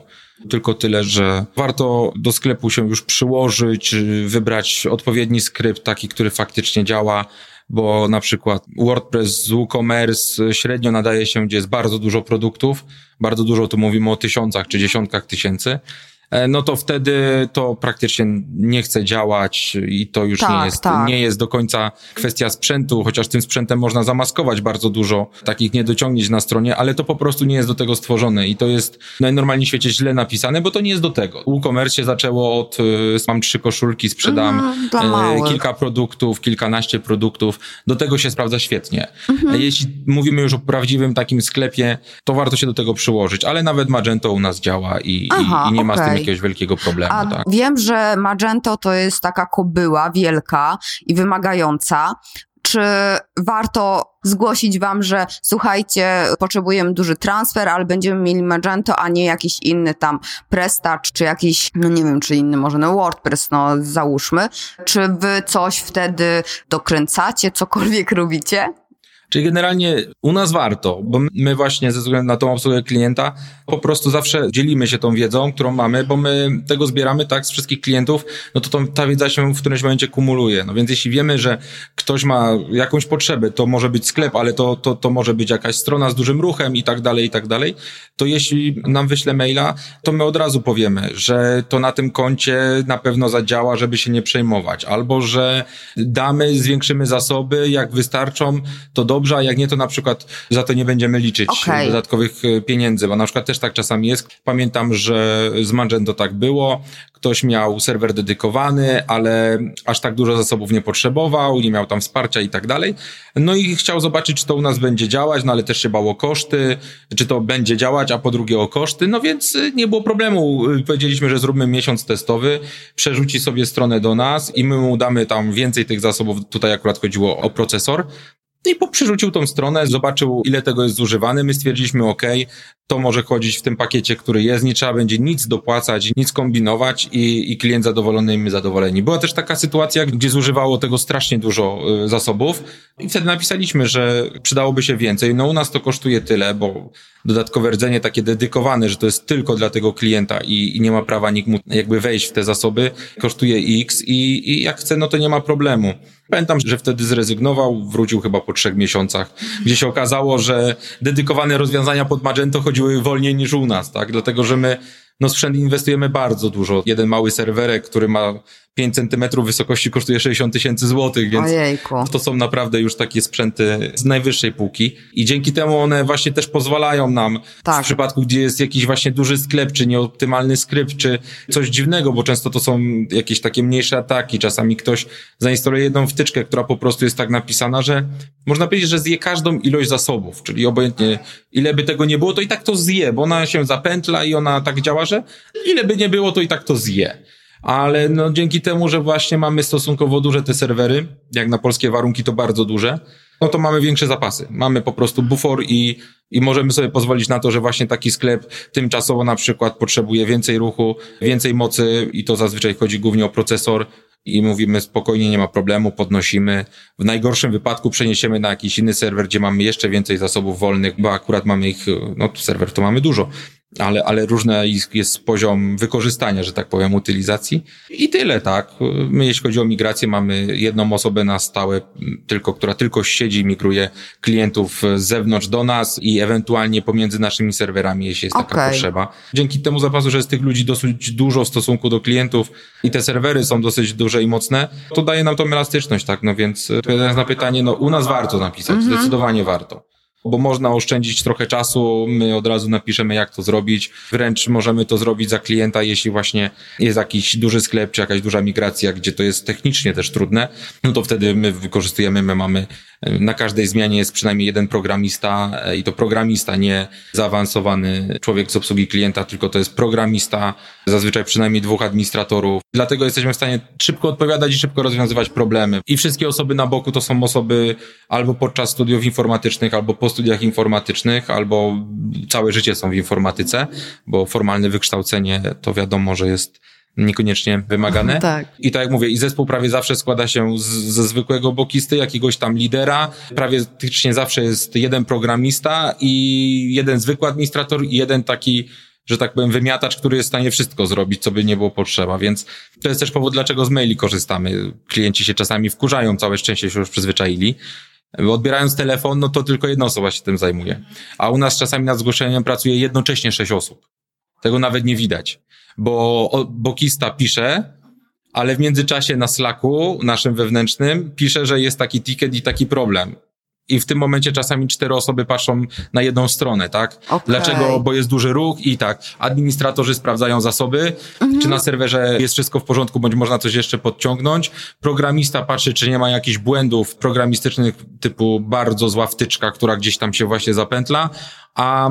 Tylko tyle, że warto do sklepu się już przyłożyć, wybrać odpowiedni skrypt, taki, który faktycznie działa, bo na przykład WordPress z WooCommerce średnio nadaje się, gdzie jest bardzo dużo produktów, bardzo dużo tu mówimy o tysiącach czy dziesiątkach tysięcy, no to wtedy to praktycznie nie chce działać i to już tak, nie, jest, tak. nie jest do końca kwestia sprzętu, chociaż tym sprzętem można zamaskować bardzo dużo takich niedociągnięć na stronie, ale to po prostu nie jest do tego stworzone i to jest najnormalniej w świecie źle napisane, bo to nie jest do tego. WooCommerce się zaczęło od, e, mam trzy koszulki, sprzedam mm, kilka produktów, kilkanaście produktów, do tego się sprawdza świetnie. Mm-hmm. Jeśli mówimy już o prawdziwym takim sklepie, to warto się do tego przyłożyć, ale nawet Magento u nas działa i, Aha, i, i nie okay. ma z tym jakiegoś wielkiego problemu. A tak? Wiem, że Magento to jest taka kobyła wielka i wymagająca. czy warto zgłosić Wam, że słuchajcie, potrzebujemy duży transfer, ale będziemy mieli Magento, a nie jakiś inny tam Prestacz, czy jakiś, no nie wiem, czy inny może no WordPress, no załóżmy. Czy Wy coś wtedy dokręcacie, cokolwiek (laughs) robicie? Czyli generalnie u nas warto, bo my właśnie ze względu na tą obsługę klienta po prostu zawsze dzielimy się tą wiedzą, którą mamy, bo my tego zbieramy tak z wszystkich klientów, no to ta wiedza się w którymś momencie kumuluje. No więc jeśli wiemy, że ktoś ma jakąś potrzebę, to może być sklep, ale to, to, to może być jakaś strona z dużym ruchem i tak dalej, i tak dalej, to jeśli nam wyśle maila, to my od razu powiemy, że to na tym koncie na pewno zadziała, żeby się nie przejmować, albo że damy, zwiększymy zasoby, jak wystarczą, to dobrze, dobrze, a jak nie, to na przykład za to nie będziemy liczyć okay. dodatkowych e, pieniędzy, bo na przykład też tak czasami jest. Pamiętam, że z Magento tak było. Ktoś miał serwer dedykowany, ale aż tak dużo zasobów nie potrzebował, nie miał tam wsparcia i tak dalej. No i chciał zobaczyć, czy to u nas będzie działać, no ale też się bało koszty, czy to będzie działać, a po drugie o koszty. No więc e, nie było problemu. Powiedzieliśmy, że zróbmy miesiąc testowy, przerzuci sobie stronę do nas i my mu damy tam więcej tych zasobów. Tutaj akurat chodziło o procesor. I przerzucił tą stronę, zobaczył ile tego jest zużywane. My stwierdziliśmy, OK, to może chodzić w tym pakiecie, który jest, nie trzeba będzie nic dopłacać, nic kombinować i, i klient zadowolony i my zadowoleni. Była też taka sytuacja, gdzie zużywało tego strasznie dużo y, zasobów i wtedy napisaliśmy, że przydałoby się więcej. No u nas to kosztuje tyle, bo dodatkowe rdzenie takie dedykowane, że to jest tylko dla tego klienta i, i nie ma prawa nikt mu jakby wejść w te zasoby, kosztuje X i, i jak chce, no to nie ma problemu. Pamiętam, że wtedy zrezygnował, wrócił chyba po trzech miesiącach, gdzie się okazało, że dedykowane rozwiązania pod Magento chodziły wolniej niż u nas, tak? Dlatego, że my no sprzęt inwestujemy bardzo dużo. Jeden mały serwerek, który ma 5 centymetrów wysokości kosztuje 60 tysięcy złotych, więc Ojejku. to są naprawdę już takie sprzęty z najwyższej półki i dzięki temu one właśnie też pozwalają nam tak. w przypadku, gdzie jest jakiś właśnie duży sklep, czy nieoptymalny skrypt, czy coś dziwnego, bo często to są jakieś takie mniejsze ataki, czasami ktoś zainstaluje jedną wtyczkę, która po prostu jest tak napisana, że można powiedzieć, że zje każdą ilość zasobów, czyli obojętnie ile by tego nie było, to i tak to zje, bo ona się zapętla i ona tak działa, że ile by nie było, to i tak to zje ale no dzięki temu, że właśnie mamy stosunkowo duże te serwery, jak na polskie warunki to bardzo duże, no to mamy większe zapasy. Mamy po prostu bufor i, i możemy sobie pozwolić na to, że właśnie taki sklep tymczasowo na przykład potrzebuje więcej ruchu, więcej mocy i to zazwyczaj chodzi głównie o procesor i mówimy spokojnie, nie ma problemu, podnosimy. W najgorszym wypadku przeniesiemy na jakiś inny serwer, gdzie mamy jeszcze więcej zasobów wolnych, bo akurat mamy ich, no serwer to mamy dużo, ale, ale różny jest poziom wykorzystania, że tak powiem, utylizacji. I tyle, tak. My, jeśli chodzi o migrację, mamy jedną osobę na stałe, tylko, która tylko siedzi i migruje klientów z zewnątrz do nas i ewentualnie pomiędzy naszymi serwerami, jeśli jest okay. taka potrzeba. Dzięki temu zapasu, że jest tych ludzi dosyć dużo w stosunku do klientów i te serwery są dosyć duże i mocne, to daje nam tą elastyczność, tak. No więc odpowiadając na pytanie, no u nas warto napisać, -hmm. zdecydowanie warto bo można oszczędzić trochę czasu, my od razu napiszemy, jak to zrobić. Wręcz możemy to zrobić za klienta, jeśli właśnie jest jakiś duży sklep, czy jakaś duża migracja, gdzie to jest technicznie też trudne, no to wtedy my wykorzystujemy, my mamy na każdej zmianie jest przynajmniej jeden programista e, i to programista, nie zaawansowany człowiek z obsługi klienta, tylko to jest programista, zazwyczaj przynajmniej dwóch administratorów. Dlatego jesteśmy w stanie szybko odpowiadać i szybko rozwiązywać problemy. I wszystkie osoby na boku to są osoby albo podczas studiów informatycznych, albo po studiach informatycznych, albo całe życie są w informatyce, bo formalne wykształcenie to wiadomo, że jest niekoniecznie wymagane. (laughs) Tak. I tak jak mówię, i zespół prawie zawsze składa się z, ze zwykłego bokisty, jakiegoś tam lidera. Prawie faktycznie zawsze jest jeden programista i jeden zwykły administrator i jeden taki że tak powiem, wymiatacz, który jest w stanie wszystko zrobić, co by nie było potrzeba, więc to jest też powód, dlaczego z maili korzystamy. Klienci się czasami wkurzają, całe szczęście się już przyzwyczaili. Odbierając telefon, no to tylko jedna osoba się tym zajmuje. A u nas czasami nad zgłoszeniem pracuje jednocześnie sześć osób. Tego nawet nie widać bo bokista pisze, ale w międzyczasie na Slacku, naszym wewnętrznym, pisze, że jest taki ticket i taki problem. I w tym momencie czasami cztery osoby patrzą na jedną stronę, tak? Okay. Dlaczego? Bo jest duży ruch i tak. Administratorzy sprawdzają zasoby, mhm. czy na serwerze jest wszystko w porządku, bądź można coś jeszcze podciągnąć. Programista patrzy, czy nie ma jakichś błędów programistycznych typu bardzo zła wtyczka, która gdzieś tam się właśnie zapętla. A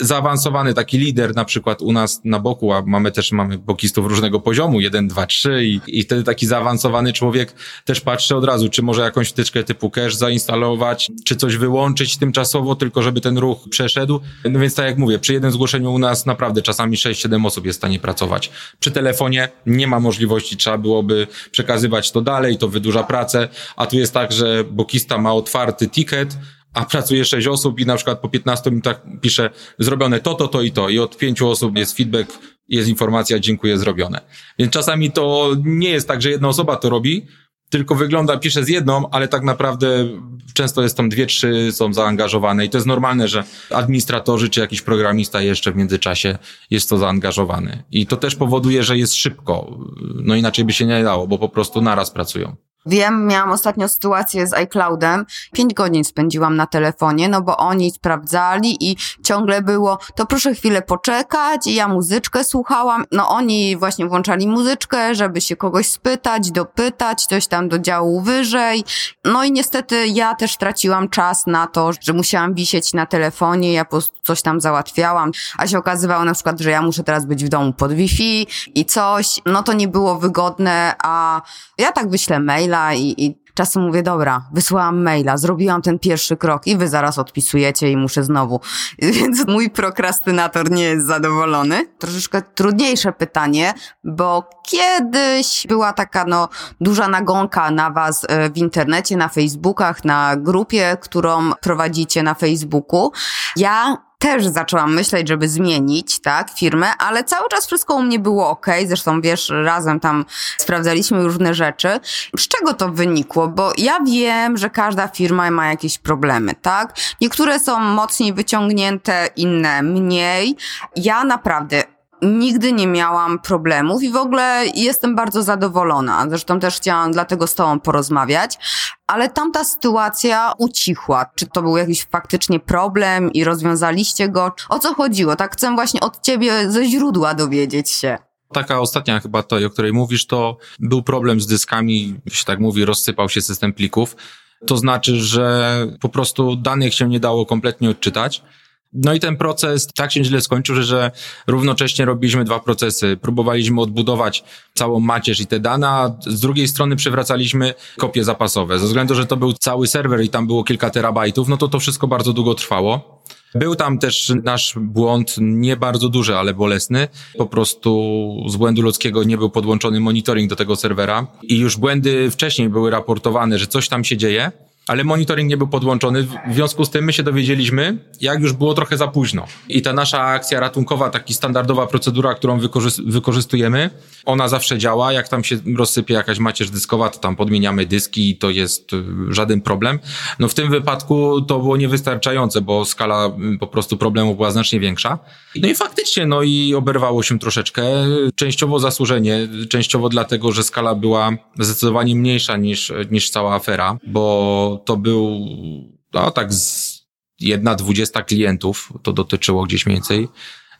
zaawansowany taki lider, na przykład u nas na boku, a mamy też mamy bokistów różnego poziomu, 1, 2, 3 i, i wtedy taki zaawansowany człowiek też patrzy od razu, czy może jakąś wtyczkę typu cache zainstalować, czy coś wyłączyć tymczasowo, tylko żeby ten ruch przeszedł. No więc tak jak mówię, przy jednym zgłoszeniu u nas naprawdę czasami 6-7 osób jest w stanie pracować. Przy telefonie nie ma możliwości, trzeba byłoby przekazywać to dalej, to wydłuża pracę, a tu jest tak, że bokista ma otwarty ticket, a pracuje 6 osób i na przykład po 15 minutach pisze zrobione to, to, to i to i od 5 osób jest feedback, jest informacja, dziękuję, zrobione. Więc czasami to nie jest tak, że jedna osoba to robi, tylko wygląda, pisze z jedną, ale tak naprawdę często jest tam dwie, trzy są zaangażowane i to jest normalne, że administratorzy czy jakiś programista jeszcze w międzyczasie jest to zaangażowany. I to też powoduje, że jest szybko. No inaczej by się nie dało, bo po prostu naraz pracują. Wiem, miałam ostatnio sytuację z iCloudem. Pięć godzin spędziłam na telefonie, no bo oni sprawdzali i ciągle było, to proszę chwilę poczekać i ja muzyczkę słuchałam. No oni właśnie włączali muzyczkę, żeby się kogoś spytać, dopytać, coś tam do działu wyżej. No i niestety ja też traciłam czas na to, że musiałam wisieć na telefonie, ja po prostu coś tam załatwiałam, a się okazywało na przykład, że ja muszę teraz być w domu pod Wi-Fi i coś. No to nie było wygodne, a ja tak wyślę maila, maila i, i czasem mówię, dobra, wysłałam maila, zrobiłam ten pierwszy krok i wy zaraz odpisujecie i muszę znowu. (laughs) Więc mój prokrastynator nie jest zadowolony. Troszeczkę trudniejsze pytanie, bo kiedyś była taka no duża nagonka na was e, w internecie, na Facebookach, na grupie, którą prowadzicie na Facebooku. Ja też zaczęłam myśleć, żeby zmienić, tak, firmę, ale cały czas wszystko u mnie było ok. Zresztą wiesz, razem tam sprawdzaliśmy różne rzeczy. Z czego to wynikło? Bo ja wiem, że każda firma ma jakieś problemy, tak? Niektóre są mocniej wyciągnięte, inne mniej. Ja naprawdę nigdy nie miałam problemów i w ogóle jestem bardzo zadowolona. Zresztą też chciałam dlatego z Tobą porozmawiać, ale tamta sytuacja ucichła. Czy to był jakiś faktycznie problem i rozwiązaliście go? O co chodziło? Tak chcę właśnie od Ciebie ze źródła dowiedzieć się. Taka ostatnia chyba to, o której mówisz, to był problem z dyskami, się tak mówi, rozsypał się system plików. To znaczy, że po prostu danych się nie dało kompletnie odczytać. No i ten proces tak się źle skończył, że, że równocześnie robiliśmy dwa procesy. Próbowaliśmy odbudować całą macierz i te dane, a z drugiej strony przywracaliśmy kopie zapasowe. Ze względu, że to był cały serwer i tam było kilka terabajtów, no to to wszystko bardzo długo trwało. Był tam też nasz błąd, nie bardzo duży, ale bolesny. Po prostu z błędu ludzkiego nie był podłączony monitoring do tego serwera i już błędy wcześniej były raportowane, że coś tam się dzieje ale monitoring nie był podłączony. W związku z tym my się dowiedzieliśmy, jak już było trochę za późno. I ta nasza akcja ratunkowa, taka standardowa procedura, którą wykorzystujemy, ona zawsze działa. Jak tam się rozsypie jakaś macierz dyskowa, to tam podmieniamy dyski i to jest y, żaden problem. No w tym wypadku to było niewystarczające, bo skala y, po prostu problemu była znacznie większa. No i faktycznie, no i oberwało się troszeczkę. Częściowo zasłużenie, częściowo dlatego, że skala była zdecydowanie mniejsza niż, niż cała afera, bo to był, no tak z jedna dwudziesta klientów, to dotyczyło gdzieś mniej więcej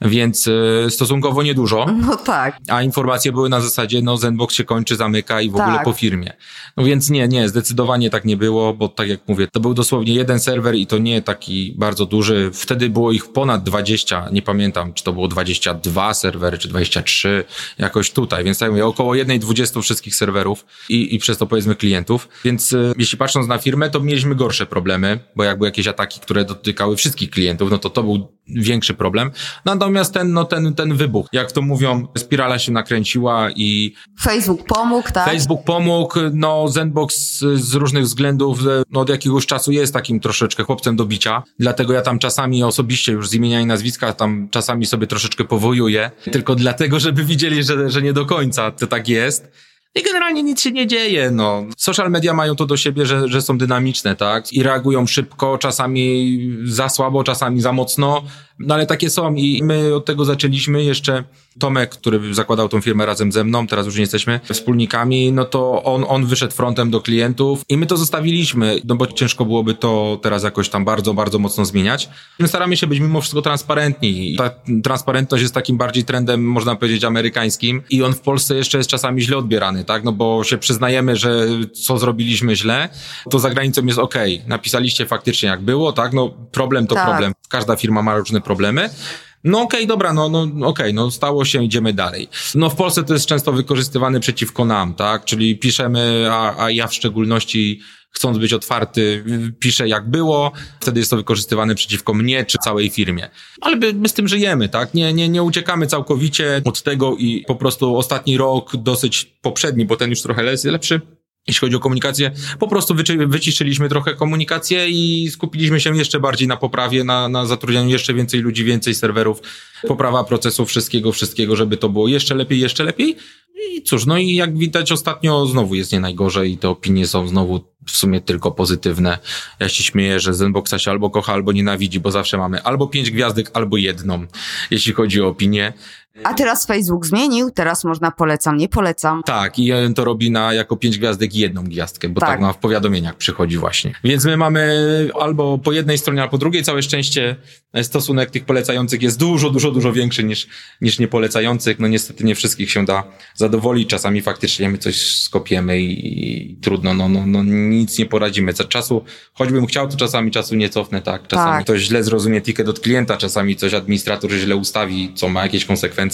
więc e, stosunkowo niedużo. No tak. A informacje były na zasadzie, no Zenbox się kończy, zamyka i w tak. ogóle po firmie. No więc nie, nie, zdecydowanie tak nie było, bo tak jak mówię, to był dosłownie jeden serwer i to nie taki bardzo duży. Wtedy było ich ponad 20, nie pamiętam, czy to było 22 serwery, czy 23, jakoś tutaj, więc tak mówię, około jednej 20 wszystkich serwerów i, i przez to powiedzmy klientów. Więc e, jeśli patrząc na firmę, to mieliśmy gorsze problemy, bo jak były jakieś ataki, które dotykały wszystkich klientów, no to to był większy problem. Natomiast ten, no, ten, ten wybuch, jak to mówią, spirala się nakręciła i... Facebook pomógł, tak? Facebook pomógł, no Zenbox z różnych względów no, od jakiegoś czasu jest takim troszeczkę chłopcem do bicia, dlatego ja tam czasami osobiście już z imienia i nazwiska tam czasami sobie troszeczkę powojuję, tylko dlatego, żeby widzieli, że, że nie do końca to tak jest. I generalnie nic się nie dzieje, no. Social media mają to do siebie, że, że są dynamiczne, tak? I reagują szybko, czasami za słabo, czasami za mocno, no ale takie są i my od tego zaczęliśmy. Jeszcze Tomek, który zakładał tą firmę razem ze mną, teraz już nie jesteśmy wspólnikami, no to on, on wyszedł frontem do klientów i my to zostawiliśmy, no bo ciężko byłoby to teraz jakoś tam bardzo, bardzo mocno zmieniać. My staramy się być mimo wszystko transparentni ta transparentność jest takim bardziej trendem, można powiedzieć, amerykańskim i on w Polsce jeszcze jest czasami źle odbierany, tak? No bo się przyznajemy, że co zrobiliśmy źle, to za granicą jest ok. Napisaliście faktycznie jak było, tak? No problem to tak. problem. Każda firma ma różne problemy. No okej, okay, dobra, no, no okej, okay, no stało się, idziemy dalej. No w Polsce to jest często wykorzystywane przeciwko nam, tak? Czyli piszemy, a, a ja w szczególności chcąc być otwarty, piszę jak było, wtedy jest to wykorzystywane przeciwko mnie czy całej firmie. Ale my, my z tym żyjemy, tak? Nie, nie, nie uciekamy całkowicie od tego i po prostu ostatni rok, dosyć poprzedni, bo ten już trochę lepszy, jeśli chodzi o komunikację, po prostu wyciszyliśmy trochę komunikację i skupiliśmy się jeszcze bardziej na poprawie, na, na zatrudnianiu jeszcze więcej ludzi, więcej serwerów, poprawa procesu wszystkiego, wszystkiego, żeby to było jeszcze lepiej, jeszcze lepiej. I cóż, no i jak widać ostatnio znowu jest nie najgorzej i te opinie są znowu w sumie tylko pozytywne. Ja się śmieję, że Zenboxa się albo kocha, albo nienawidzi, bo zawsze mamy albo pięć gwiazdek, albo jedną, jeśli chodzi o opinię. A teraz Facebook zmienił, teraz można polecam, nie polecam. Tak, i to robi na jako pięć gwiazdek i jedną gwiazdkę, bo tak, tak na w powiadomieniach przychodzi właśnie. Więc my mamy albo po jednej stronie, albo po drugiej. Całe szczęście stosunek tych polecających jest dużo, dużo, dużo większy niż, niż niepolecających. No niestety nie wszystkich się da zadowolić. Czasami faktycznie my coś skopiemy i, i trudno, no, no, no nic nie poradzimy. Co czasu, choćbym chciał, to czasami czasu nie cofnę, tak? Czasami tak. ktoś źle zrozumie ticket od klienta, czasami coś administrator źle ustawi, co ma jakieś konsekwencje.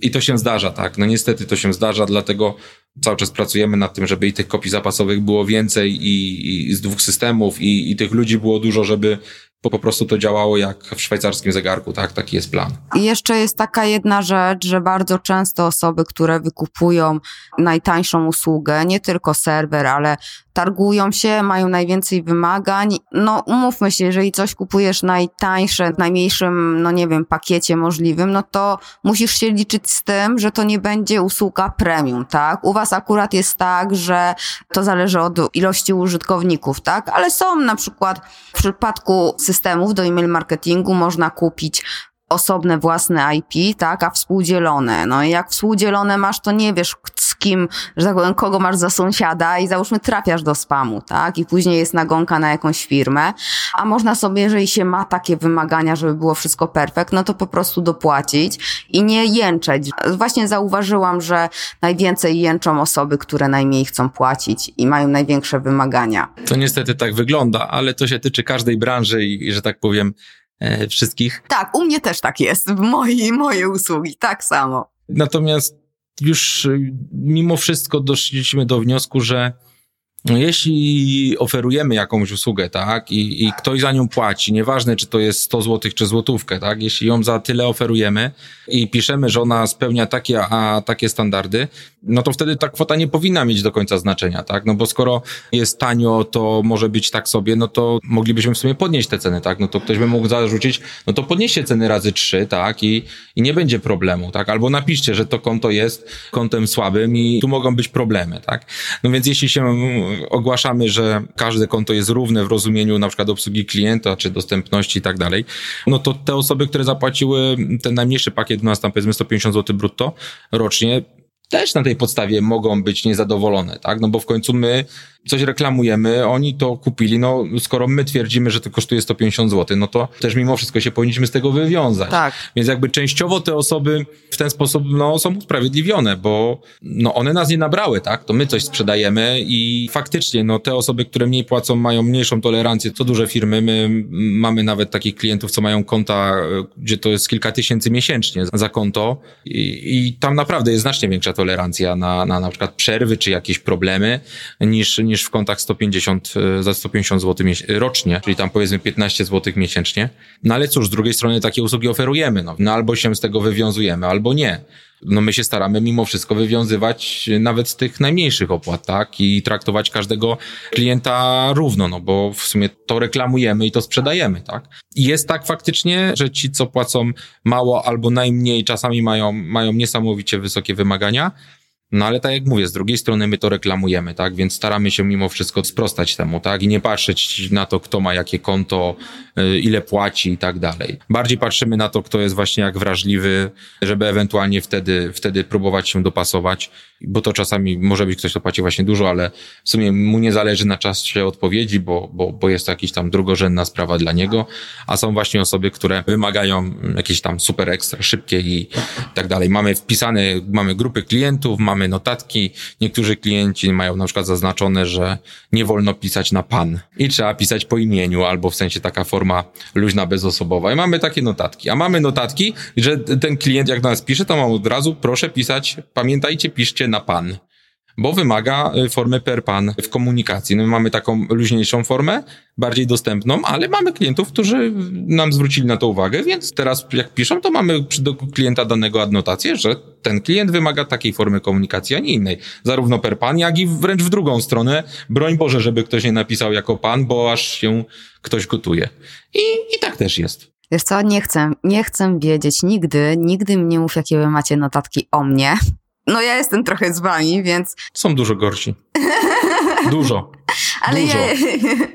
I to się zdarza, tak? No niestety to się zdarza, dlatego cały czas pracujemy nad tym, żeby i tych kopii zapasowych było więcej i, i z dwóch systemów i, i tych ludzi było dużo, żeby bo po prostu to działało jak w szwajcarskim zegarku, tak? Taki jest plan. I jeszcze jest taka jedna rzecz, że bardzo często osoby, które wykupują najtańszą usługę, nie tylko serwer, ale targują się, mają najwięcej wymagań. No umówmy się, jeżeli coś kupujesz najtańsze, w najmniejszym, no nie wiem, pakiecie możliwym, no to musisz się liczyć z tym, że to nie będzie usługa premium, tak? U was akurat jest tak, że to zależy od ilości użytkowników, tak? Ale są na przykład w przypadku systemów do email marketingu można kupić osobne własne IP, tak, a współdzielone. No i jak współdzielone masz, to nie wiesz kim, że tak powiem, kogo masz za sąsiada i załóżmy trafiasz do spamu, tak, i później jest nagonka na jakąś firmę, a można sobie, jeżeli się ma takie wymagania, żeby było wszystko perfekt, no to po prostu dopłacić i nie jęczeć. Właśnie zauważyłam, że najwięcej jęczą osoby, które najmniej chcą płacić i mają największe wymagania. To niestety tak wygląda, ale to się tyczy każdej branży i, że tak powiem, e, wszystkich. Tak, u mnie też tak jest, w mojej, moje usługi, tak samo. Natomiast już y, mimo wszystko doszliśmy do wniosku, że jeśli oferujemy jakąś usługę, tak, i, i ktoś za nią płaci, nieważne czy to jest 100 zł czy złotówkę, tak, jeśli ją za tyle oferujemy i piszemy, że ona spełnia takie, a takie standardy, no to wtedy ta kwota nie powinna mieć do końca znaczenia, tak, no bo skoro jest tanio, to może być tak sobie, no to moglibyśmy w sumie podnieść te ceny, tak, no to ktoś by mógł zarzucić, no to podnieście ceny razy trzy, tak, i, i nie będzie problemu, tak, albo napiszcie, że to konto jest kontem słabym i tu mogą być problemy, tak, no więc jeśli się ogłaszamy, że każde konto jest równe w rozumieniu na przykład obsługi klienta, czy dostępności i tak dalej, no to te osoby, które zapłaciły ten najmniejszy pakiet, u nas tam powiedzmy 150 zł brutto rocznie, też na tej podstawie mogą być niezadowolone, tak? No bo w końcu my coś reklamujemy, oni to kupili, no skoro my twierdzimy, że to kosztuje 150 zł, no to też mimo wszystko się powinniśmy z tego wywiązać. Tak. Więc jakby częściowo te osoby w ten sposób, no są usprawiedliwione, bo no one nas nie nabrały, tak? To my coś sprzedajemy i faktycznie, no te osoby, które mniej płacą, mają mniejszą tolerancję, co duże firmy, my mamy nawet takich klientów, co mają konta, gdzie to jest kilka tysięcy miesięcznie za konto i, i tam naprawdę jest znacznie większa tolerancja na, na na przykład przerwy czy jakieś problemy niż, niż w kontach 150, e, za 150 zł rocznie, czyli tam powiedzmy 15 zł miesięcznie. No ale cóż, z drugiej strony takie usługi oferujemy, no, no albo się z tego wywiązujemy, albo nie no my się staramy mimo wszystko wywiązywać nawet z tych najmniejszych opłat, tak? I traktować każdego klienta równo, no bo w sumie to reklamujemy i to sprzedajemy, tak? I jest tak faktycznie, że ci, co płacą mało albo najmniej, czasami mają, mają niesamowicie wysokie wymagania, no ale tak jak mówię, z drugiej strony my to reklamujemy, tak? Więc staramy się mimo wszystko sprostać temu, tak? I nie patrzeć na to, kto ma jakie konto, y, ile płaci i tak dalej. Bardziej patrzymy na to, kto jest właśnie jak wrażliwy, żeby ewentualnie wtedy, wtedy próbować się dopasować bo to czasami może być ktoś, kto płaci właśnie dużo, ale w sumie mu nie zależy na czasie odpowiedzi, bo, bo, bo jest to jakaś tam drugorzędna sprawa dla niego, a są właśnie osoby, które wymagają jakieś tam super ekstra szybkie i tak dalej. Mamy wpisane, mamy grupy klientów, mamy notatki. Niektórzy klienci mają na przykład zaznaczone, że nie wolno pisać na pan i trzeba pisać po imieniu albo w sensie taka forma luźna, bezosobowa. I mamy takie notatki. A mamy notatki, że ten klient jak do nas pisze, to mam od razu proszę pisać, pamiętajcie, piszcie na pan bo wymaga y, formy per pan w komunikacji. No my mamy taką luźniejszą formę, bardziej dostępną, ale mamy klientów, którzy nam zwrócili na to uwagę, więc teraz jak piszą, to mamy do klienta danego adnotację, że ten klient wymaga takiej formy komunikacji, a nie innej. Zarówno per pan, jak i wręcz w drugą stronę. Broń Boże, żeby ktoś nie napisał jako pan, bo aż się ktoś gotuje. I, i tak też jest. Wiesz co, nie chcę, nie chcę wiedzieć nigdy, nigdy mnie mów, jakie wy macie notatki o mnie, no ja jestem trochę z wami, więc... Są dużo gorsi. Dużo. (laughs) Ale dużo. Ja...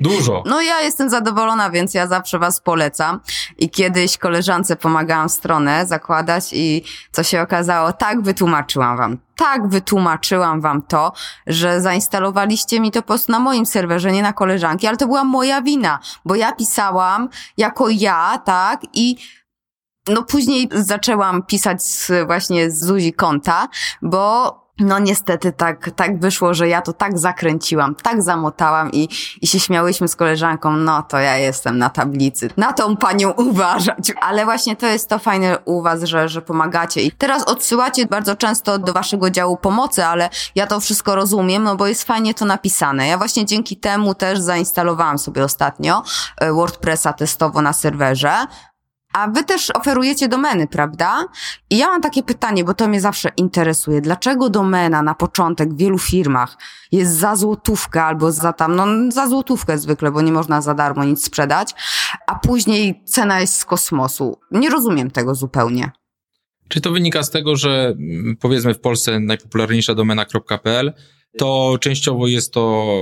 (laughs) Dużo. No ja jestem zadowolona, więc ja zawsze was polecam. I kiedyś koleżance pomagałam stronę zakładać i co się okazało, tak wytłumaczyłam wam, tak wytłumaczyłam wam to, że zainstalowaliście mi to post na moim serwerze, nie na koleżanki, ale to była moja wina, bo ja pisałam jako ja, tak, i no później zaczęłam pisać właśnie z Zuzi konta, bo no niestety tak, tak wyszło, że ja to tak zakręciłam, tak zamotałam i, i się śmiałyśmy z koleżanką, no to ja jestem na tablicy. Na tą panią uważać. Ale właśnie to jest to fajne u was, że, że pomagacie. I teraz odsyłacie bardzo często do waszego działu pomocy, ale ja to wszystko rozumiem, no bo jest fajnie to napisane. Ja właśnie dzięki temu też zainstalowałam sobie ostatnio e, WordPressa testowo na serwerze. A wy też oferujecie domeny, prawda? I ja mam takie pytanie, bo to mnie zawsze interesuje. Dlaczego domena na początek w wielu firmach jest za złotówkę albo za tam, no za złotówkę zwykle, bo nie można za darmo nic sprzedać, a później cena jest z kosmosu. Nie rozumiem tego zupełnie. Czy to wynika z tego, że mm, powiedzmy w Polsce najpopularniejsza domena.pl to częściowo jest to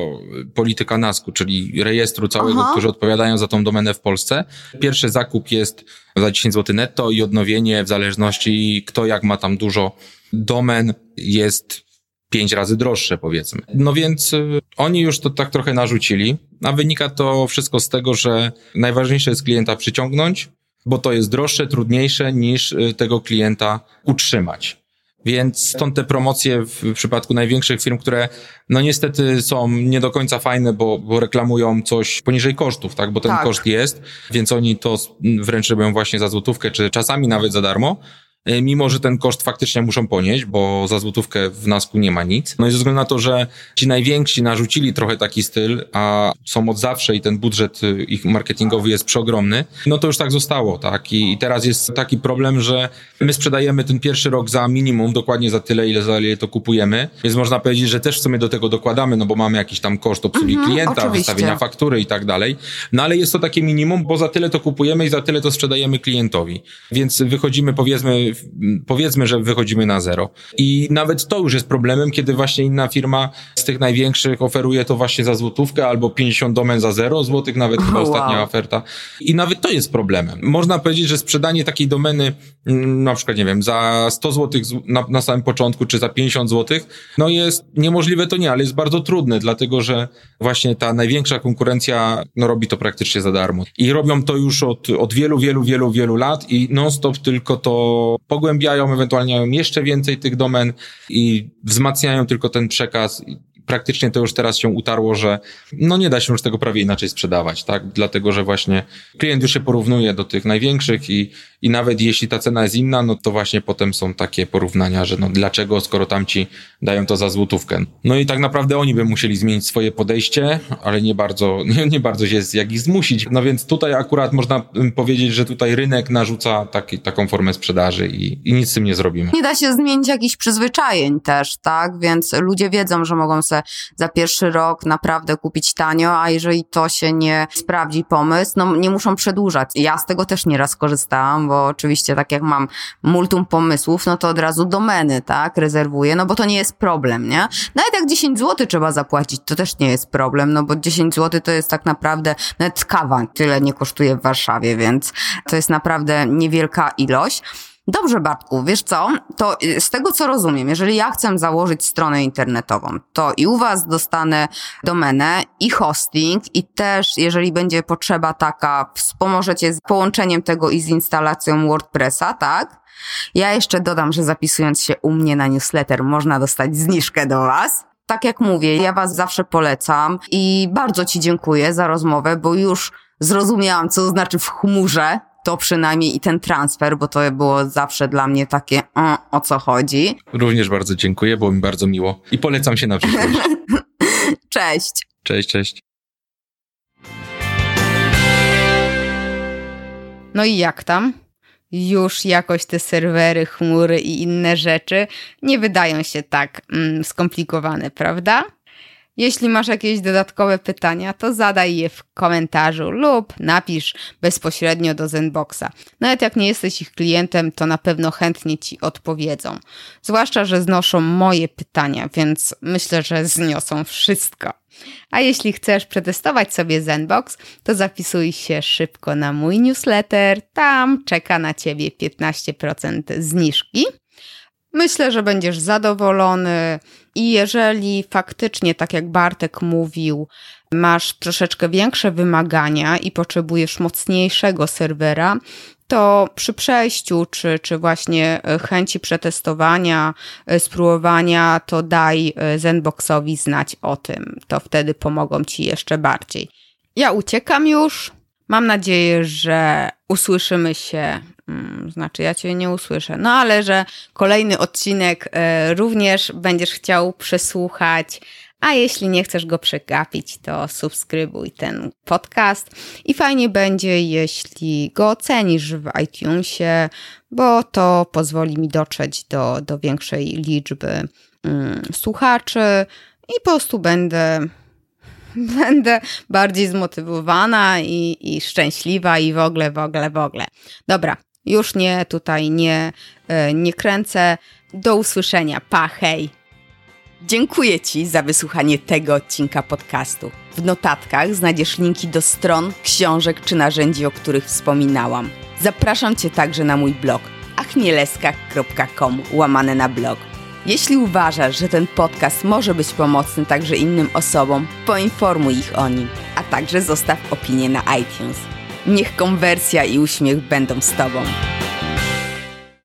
polityka NASK-u, czyli rejestru całego, Aha. którzy odpowiadają za tą domenę w Polsce. Pierwszy zakup jest za 10 zł netto i odnowienie w zależności kto jak ma tam dużo domen jest pięć razy droższe, powiedzmy. No więc y, oni już to tak trochę narzucili, a wynika to wszystko z tego, że najważniejsze jest klienta przyciągnąć, bo to jest droższe, trudniejsze niż y, tego klienta utrzymać. Więc stąd te promocje w przypadku największych firm, które no niestety są nie do końca fajne, bo, bo reklamują coś poniżej kosztów, tak? Bo ten tak. koszt jest, więc oni to wręcz robią właśnie za złotówkę, czy czasami nawet za darmo. E, mimo że ten koszt faktycznie muszą ponieść, bo za złotówkę w Nasku nie ma nic. No i ze względu na to, że ci najwięksi narzucili trochę taki styl, a są od zawsze i ten budżet y, ich marketingowy jest przeogromny, no to już tak zostało, tak? I, teraz jest taki problem, że my sprzedajemy ten pierwszy rok za minimum, dokładnie za tyle, ile za ile to kupujemy, więc można powiedzieć, że też w sumie do tego dokładamy, no bo mamy jakiś tam koszt obsługi mhm, klienta, oczywiście. wystawienia faktury i tak dalej, no ale jest to takie minimum, bo za tyle to kupujemy i za tyle to sprzedajemy klientowi. Więc wychodzimy powiedzmy powiedzmy, że wychodzimy na zero. I nawet to już jest problemem, kiedy właśnie inna firma z tych największych oferuje to właśnie za złotówkę albo 50 domen za zero złotych, nawet chyba (laughs) wow. ostatnia oferta. I nawet to jest problemem. Można powiedzieć, że sprzedanie takiej domeny, mm, na przykład, nie wiem, za 100 złotych na, na samym początku, czy za 50 złotych, no jest niemożliwe to nie, ale jest bardzo trudne, dlatego że właśnie ta największa konkurencja, no robi to praktycznie za darmo. I robią to już od, od wielu, wielu, wielu, wielu lat i non-stop tylko to pogłębiają, ewentualnie jeszcze więcej tych domen i wzmacniają tylko ten przekaz praktycznie to już teraz się utarło, że no nie da się już tego prawie inaczej sprzedawać, tak? Dlatego, że właśnie klient już się porównuje do tych największych i, i nawet jeśli ta cena jest inna, no to właśnie potem są takie porównania, że no dlaczego, skoro tamci dają to za złotówkę. No i tak naprawdę oni by musieli zmienić swoje podejście, ale nie bardzo, (laughs) nie, nie bardzo jest jak ich zmusić. No więc tutaj akurat można powiedzieć, że tutaj rynek narzuca taki, taką formę sprzedaży i, i nic z tym nie zrobimy. Nie da się zmienić jakichś przyzwyczajeń też, tak? Więc ludzie wiedzą, że mogą sobie za pierwszy rok naprawdę kupić tanio, a jeżeli to się nie sprawdzi pomysł, no nie muszą przedłużać. Ja z tego też nieraz korzystałam, bo oczywiście tak jak mam multum pomysłów, no to od razu domeny, tak, rezerwuję, no bo to nie jest problem, nie? Nawet jak 10 zł trzeba zapłacić, to też nie jest problem, no bo 10 zł to jest tak naprawdę, nawet kawa tyle nie kosztuje w Warszawie, więc to jest naprawdę niewielka ilość. Dobrze, Bartku, wiesz co? To y, z tego co rozumiem, jeżeli ja chcę założyć stronę internetową, to i u Was dostanę domenę i hosting i też, jeżeli będzie potrzeba taka, wspomożecie z połączeniem tego i z instalacją WordPressa, tak? Ja jeszcze dodam, że zapisując się u mnie na newsletter można dostać zniżkę do Was. Tak jak mówię, ja Was zawsze polecam i bardzo Ci dziękuję za rozmowę, bo już zrozumiałam, co znaczy w chmurze, to przynajmniej i ten transfer, bo to było zawsze dla mnie takie o, o co chodzi. Również bardzo dziękuję, było mi bardzo miło i polecam się na przyszłość. (laughs) cześć. Cześć, cześć. No i jak tam? Już jakoś te serwery, chmury i inne rzeczy nie wydają się tak mm, skomplikowane, prawda? Jeśli masz jakieś dodatkowe pytania, to zadaj je w komentarzu lub napisz bezpośrednio do Zenboxa. Nawet jak nie jesteś ich klientem, to na pewno chętnie ci odpowiedzą. Zwłaszcza, że znoszą moje pytania, więc myślę, że zniosą wszystko. A jeśli chcesz przetestować sobie Zenbox, to zapisuj się szybko na mój newsletter. Tam czeka na ciebie 15% zniżki. Myślę, że będziesz zadowolony i jeżeli faktycznie, tak jak Bartek mówił, masz troszeczkę większe wymagania i potrzebujesz mocniejszego serwera, to przy przejściu, czy, czy właśnie chęci przetestowania, spróbowania, to daj Zenboxowi znać o tym. To wtedy pomogą ci jeszcze bardziej. Ja uciekam już. Mam nadzieję, że usłyszymy się znaczy, ja cię nie usłyszę. No ale że kolejny odcinek e, również będziesz chciał przesłuchać. A jeśli nie chcesz go przegapić, to subskrybuj ten podcast. I fajnie będzie, jeśli go ocenisz w iTunesie, bo to pozwoli mi dotrzeć do, do większej liczby mm, słuchaczy i po prostu będę (laughs) będę bardziej zmotywowana i, i szczęśliwa i w ogóle, w ogóle, w ogóle. Dobra, już nie, tutaj nie, e, nie kręcę. Do usłyszenia. Pa, hej! Dziękuję Ci za wysłuchanie tego odcinka podcastu. W notatkach znajdziesz linki do stron, książek czy narzędzi, o których wspominałam. Zapraszam Cię także na mój blog achmieleska.com łamane na blog. Jeśli uważasz, że ten podcast może być pomocny także innym osobom, poinformuj ich o nim, a także zostaw opinię na iTunes. Niech konwersja i uśmiech będą z Tobą.